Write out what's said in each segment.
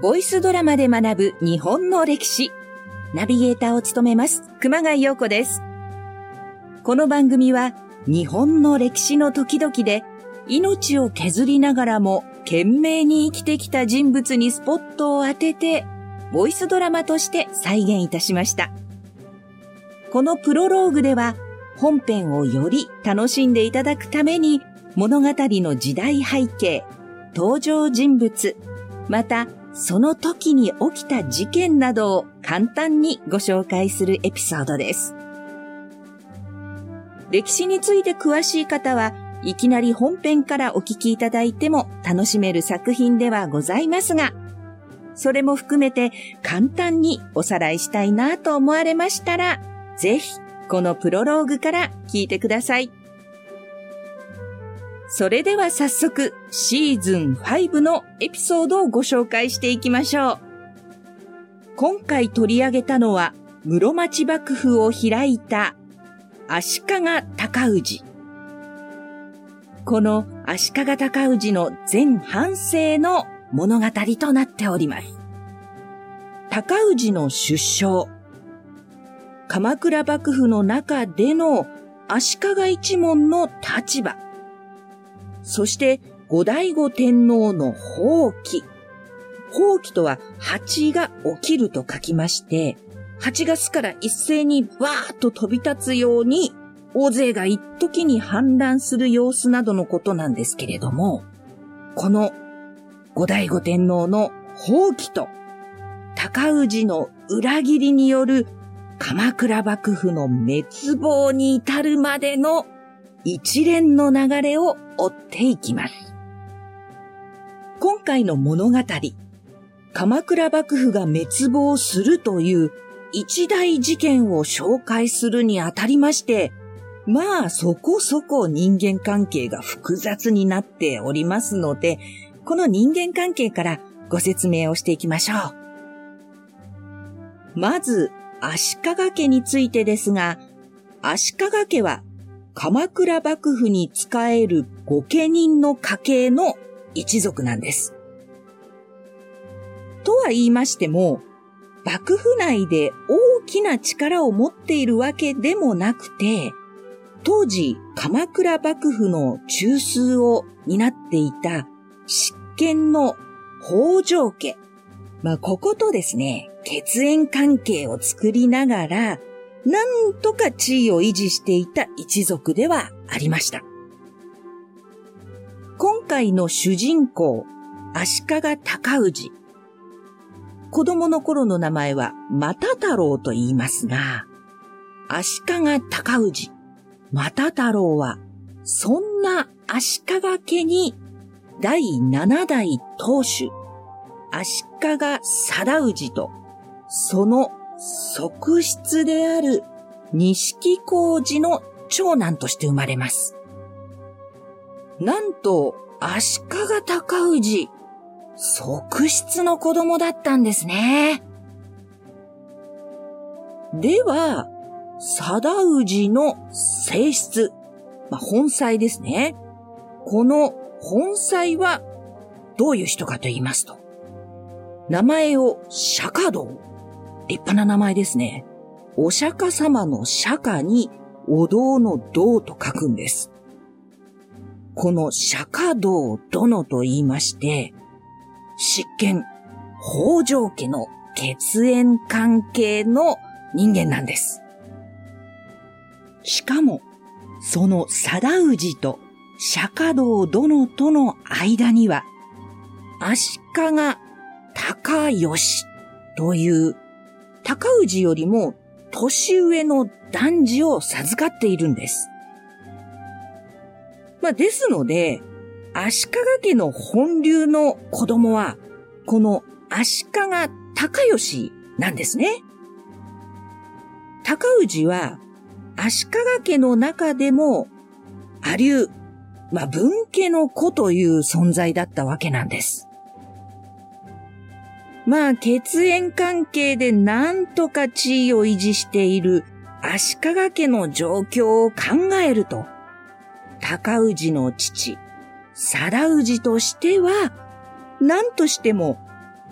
ボイスドラマで学ぶ日本の歴史。ナビゲーターを務めます、熊谷陽子です。この番組は、日本の歴史の時々で、命を削りながらも懸命に生きてきた人物にスポットを当てて、ボイスドラマとして再現いたしました。このプロローグでは、本編をより楽しんでいただくために、物語の時代背景、登場人物、またその時に起きた事件などを簡単にご紹介するエピソードです。歴史について詳しい方はいきなり本編からお聞きいただいても楽しめる作品ではございますが、それも含めて簡単におさらいしたいなと思われましたら、ぜひこのプロローグから聞いてください。それでは早速シーズン5のエピソードをご紹介していきましょう。今回取り上げたのは室町幕府を開いた足利尊氏。この足利尊氏の全半生の物語となっております。高氏の出生。鎌倉幕府の中での足利一門の立場。そして後醍醐天皇の放棄。放棄とは蜂が起きると書きまして、8月から一斉にバーッと飛び立つように、大勢が一時に反乱する様子などのことなんですけれども、この後醍醐天皇の放棄と、高氏の裏切りによる鎌倉幕府の滅亡に至るまでの一連の流れを追っていきます。今回の物語、鎌倉幕府が滅亡するという一大事件を紹介するにあたりまして、まあそこそこ人間関係が複雑になっておりますので、この人間関係からご説明をしていきましょう。まず、足利家についてですが、足利家は鎌倉幕府に仕える御家人の家系の一族なんです。とは言いましても、幕府内で大きな力を持っているわけでもなくて、当時鎌倉幕府の中枢を担っていた執権の北条家。まあ、こことですね、血縁関係を作りながら、なんとか地位を維持していた一族ではありました。今回の主人公、足利尊氏。子供の頃の名前は、又太郎と言いますが、足利尊氏、又太郎は、そんな足利家に第七代当主、足利貞氏と、その側室である錦工事の長男として生まれます。なんと、足利尊氏、側室の子供だったんですね。では、貞氏の性質、まあ、本妻ですね。この本妻はどういう人かと言いますと、名前を釈迦道立派な名前ですね。お釈迦様の釈迦にお堂の道と書くんです。この釈迦道殿と言いまして、執権、北条家の血縁関係の人間なんです。しかも、その貞氏と釈迦道殿との間には、足利高義という高氏よりも年上の男児を授かっているんです。まあ、ですので、足利家の本流の子供は、この足利高義なんですね。高氏は、足利家の中でも、あ流、まあ、文家の子という存在だったわけなんです。まあ、血縁関係でなんとか地位を維持している足利家の状況を考えると、高氏の父、貞氏としては、何としても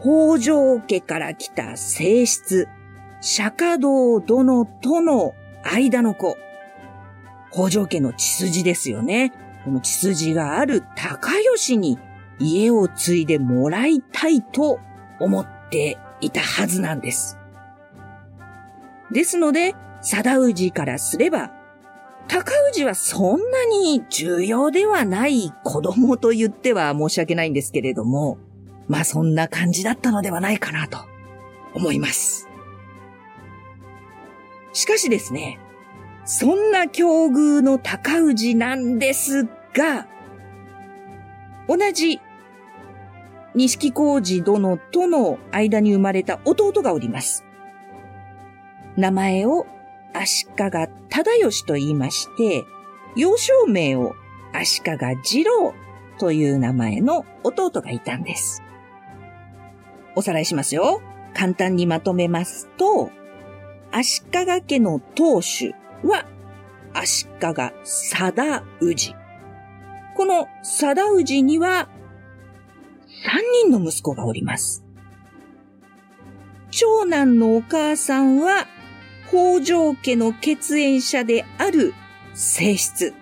北条家から来た正室、釈迦道殿との間の子。北条家の血筋ですよね。この血筋がある高吉に家を継いでもらいたいと思っていたはずなんです。ですので、貞氏からすれば、高氏はそんなに重要ではない子供と言っては申し訳ないんですけれども、まあそんな感じだったのではないかなと思います。しかしですね、そんな境遇の高氏なんですが、同じ錦小路殿との間に生まれた弟がおります。名前を足利忠義と言いまして、幼少名を足利次郎という名前の弟がいたんです。おさらいしますよ。簡単にまとめますと、足利家の当主は足利貞氏。この貞氏には三人の息子がおります。長男のお母さんは北条家の血縁者である性質、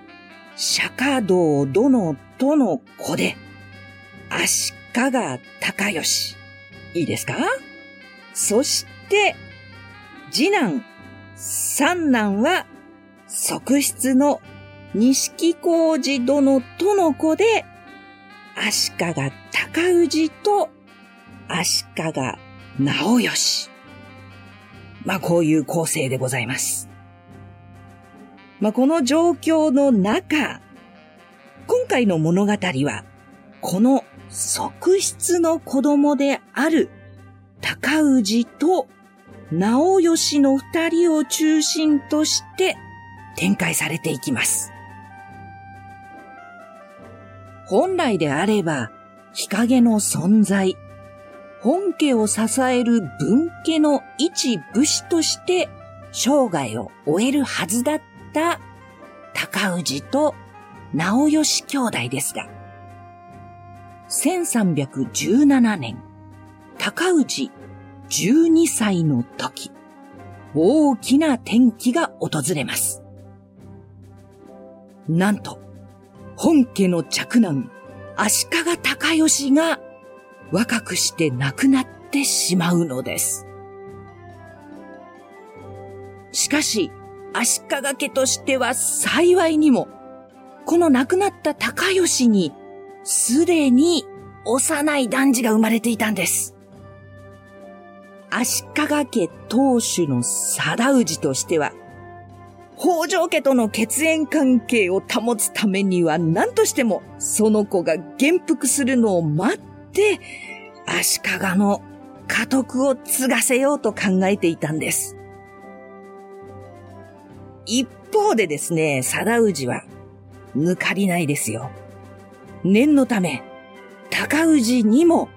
釈迦道殿との子で、足利高義。いいですか？そして、次男、三男は、側室の錦小路殿との子で、足利高氏と足利直義。まあこういう構成でございます。まあこの状況の中、今回の物語は、この側室の子供である高氏と直義の二人を中心として展開されていきます。本来であれば、日陰の存在、本家を支える分家の一武士として生涯を終えるはずだった高氏と直義兄弟ですが、1317年、高氏12歳の時、大きな転機が訪れます。なんと、本家の嫡男、足利高義が若くして亡くなってしまうのです。しかし、足利家としては幸いにも、この亡くなった高吉に、すでに幼い男児が生まれていたんです。足利家当主の貞氏としては、北条家との血縁関係を保つためには何としてもその子が元服するのを待って、足利の家督を継がせようと考えていたんです。一方でですね、貞氏は、抜かりないですよ。念のため、高氏にも、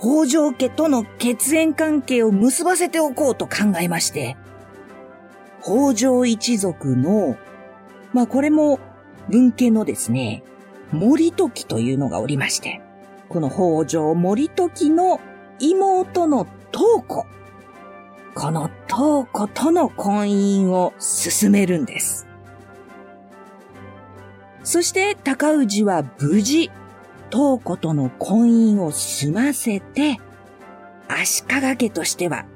北条家との血縁関係を結ばせておこうと考えまして、北条一族の、まあこれも文家のですね、森時というのがおりまして、この北条森時の妹の東子。この東子との婚姻を進めるんです。そして高氏は無事、東子との婚姻を済ませて、足利家としては、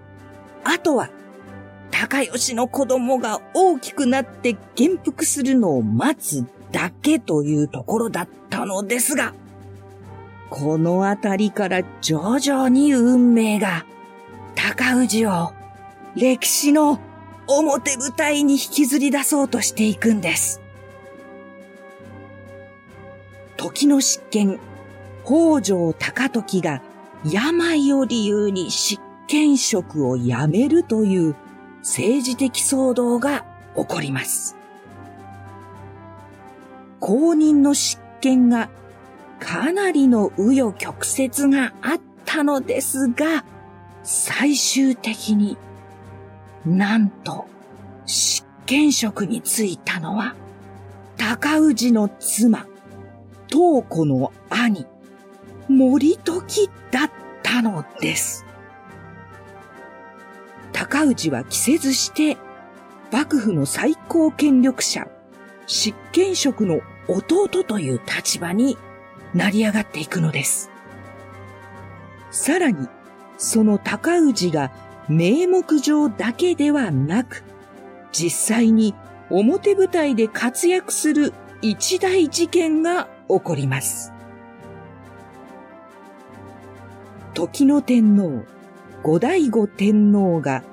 あとは、高吉の子供が大きくなって元服するのを待つだけというところだったのですが、このあたりから徐々に運命が高氏を歴史の表舞台に引きずり出そうとしていくんです。時の執権、北条高時が病を理由に執権職を辞めるという政治的騒動が起こります。公認の執権がかなりの紆余曲折があったのですが、最終的になんと執権職に就いたのは高氏の妻、東子の兄、森時だったのです。高氏は着せずして、幕府の最高権力者、執権職の弟という立場に成り上がっていくのです。さらに、その高氏が名目上だけではなく、実際に表舞台で活躍する一大事件が起こります。時の天皇、後醍醐天皇が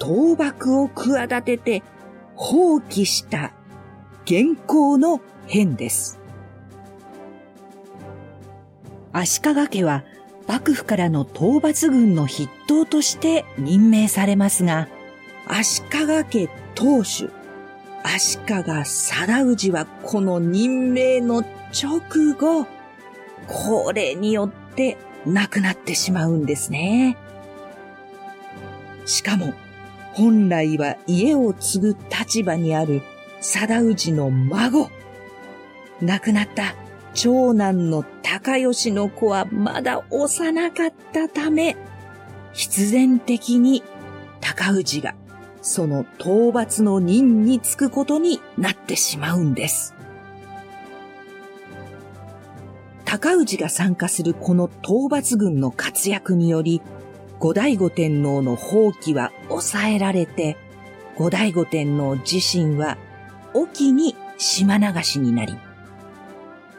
倒幕を企てて放棄した現行の変です。足利家は幕府からの討伐軍の筆頭として任命されますが、足利家当主、足利貞氏はこの任命の直後、これによって亡くなってしまうんですね。しかも、本来は家を継ぐ立場にある貞氏の孫、亡くなった長男の高吉の子はまだ幼かったため、必然的に高氏がその討伐の任につくことになってしまうんです。高氏が参加するこの討伐軍の活躍により、後醍醐天皇の放棄は抑えられて、後醍醐天皇自身は沖に島流しになり、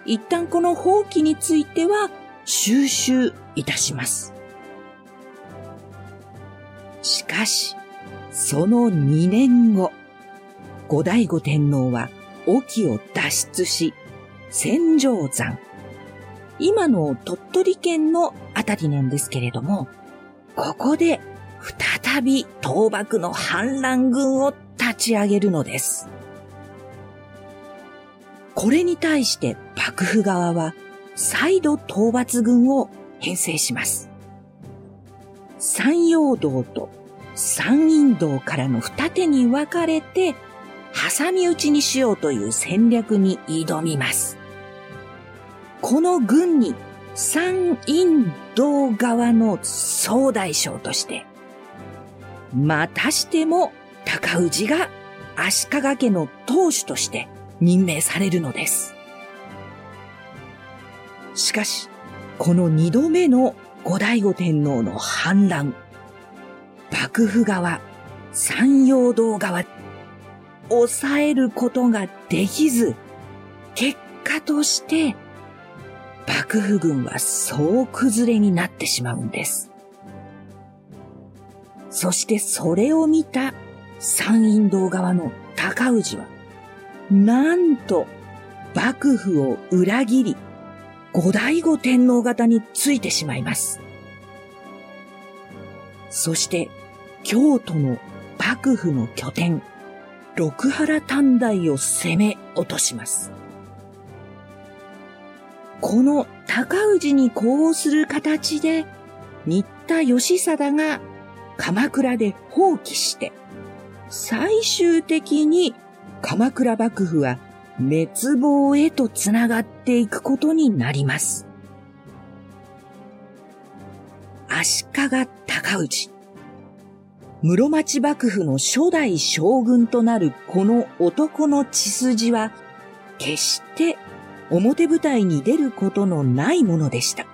一旦この放棄については収集いたします。しかし、その2年後、後醍醐天皇は沖を脱出し、戦場山、今の鳥取県のあたりなんですけれども、ここで再び倒幕の反乱軍を立ち上げるのです。これに対して幕府側は再度討伐軍を編成します。山陽道と山陰道からの二手に分かれて挟み撃ちにしようという戦略に挑みます。この軍に山陰道側の総大将として、またしても高氏が足利家の当主として任命されるのです。しかし、この二度目の後醍醐天皇の反乱、幕府側、山陽道側、抑えることができず、結果として、幕府軍は総崩れになってしまうんです。そしてそれを見た山陰道側の高氏は、なんと、幕府を裏切り、後醍醐天皇方についてしまいます。そして、京都の幕府の拠点、六原短大を攻め落とします。この高氏に呼応する形で、新田義貞が鎌倉で放棄して、最終的に鎌倉幕府は滅亡へとつながっていくことになります。足利尊氏。室町幕府の初代将軍となるこの男の血筋は、決して表舞台に出ることのないものでした。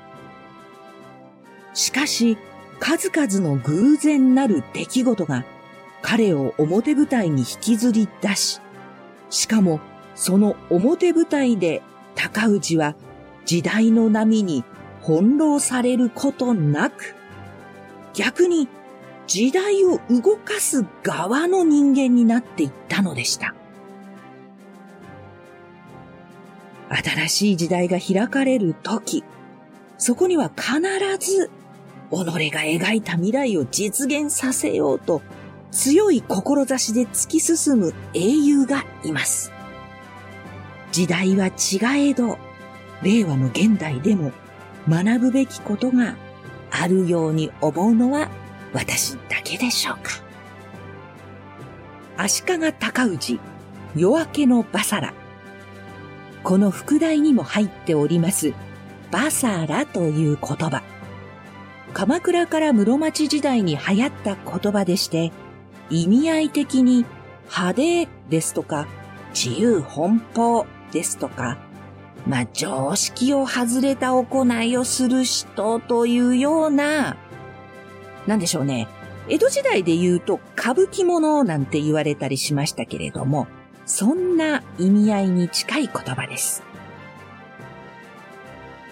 しかし、数々の偶然なる出来事が彼を表舞台に引きずり出し、しかも、その表舞台で高氏は時代の波に翻弄されることなく、逆に時代を動かす側の人間になっていったのでした。新しい時代が開かれる時、そこには必ず己が描いた未来を実現させようと強い志で突き進む英雄がいます。時代は違えど、令和の現代でも学ぶべきことがあるように思うのは私だけでしょうか。足利尊氏、夜明けのバサラ。この副題にも入っております、バサラという言葉。鎌倉から室町時代に流行った言葉でして、意味合い的に派手ですとか、自由奔放ですとか、まあ、常識を外れた行いをする人というような、なんでしょうね。江戸時代で言うと歌舞伎者なんて言われたりしましたけれども、そんな意味合いに近い言葉です。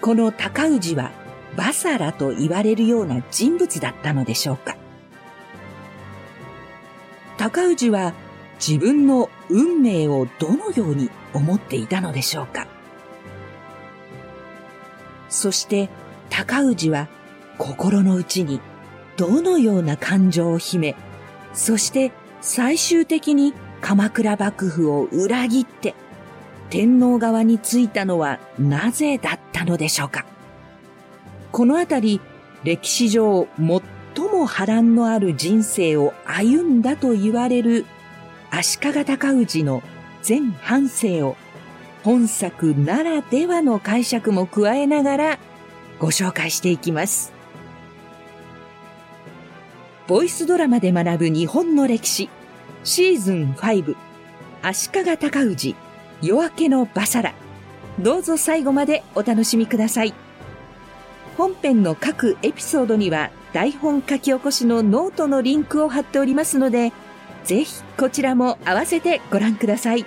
この高氏はバサラと言われるような人物だったのでしょうか高氏は自分の運命をどのように思っていたのでしょうかそして高氏は心の内にどのような感情を秘め、そして最終的に鎌倉幕府を裏切って天皇側についたのはなぜだったのでしょうかこのあたり歴史上最も波乱のある人生を歩んだと言われる足利尊氏の全半生を本作ならではの解釈も加えながらご紹介していきます。ボイスドラマで学ぶ日本の歴史シーズン5足利尊氏夜明けのばさらどうぞ最後までお楽しみください。本編の各エピソードには台本書き起こしのノートのリンクを貼っておりますので、ぜひこちらも合わせてご覧ください。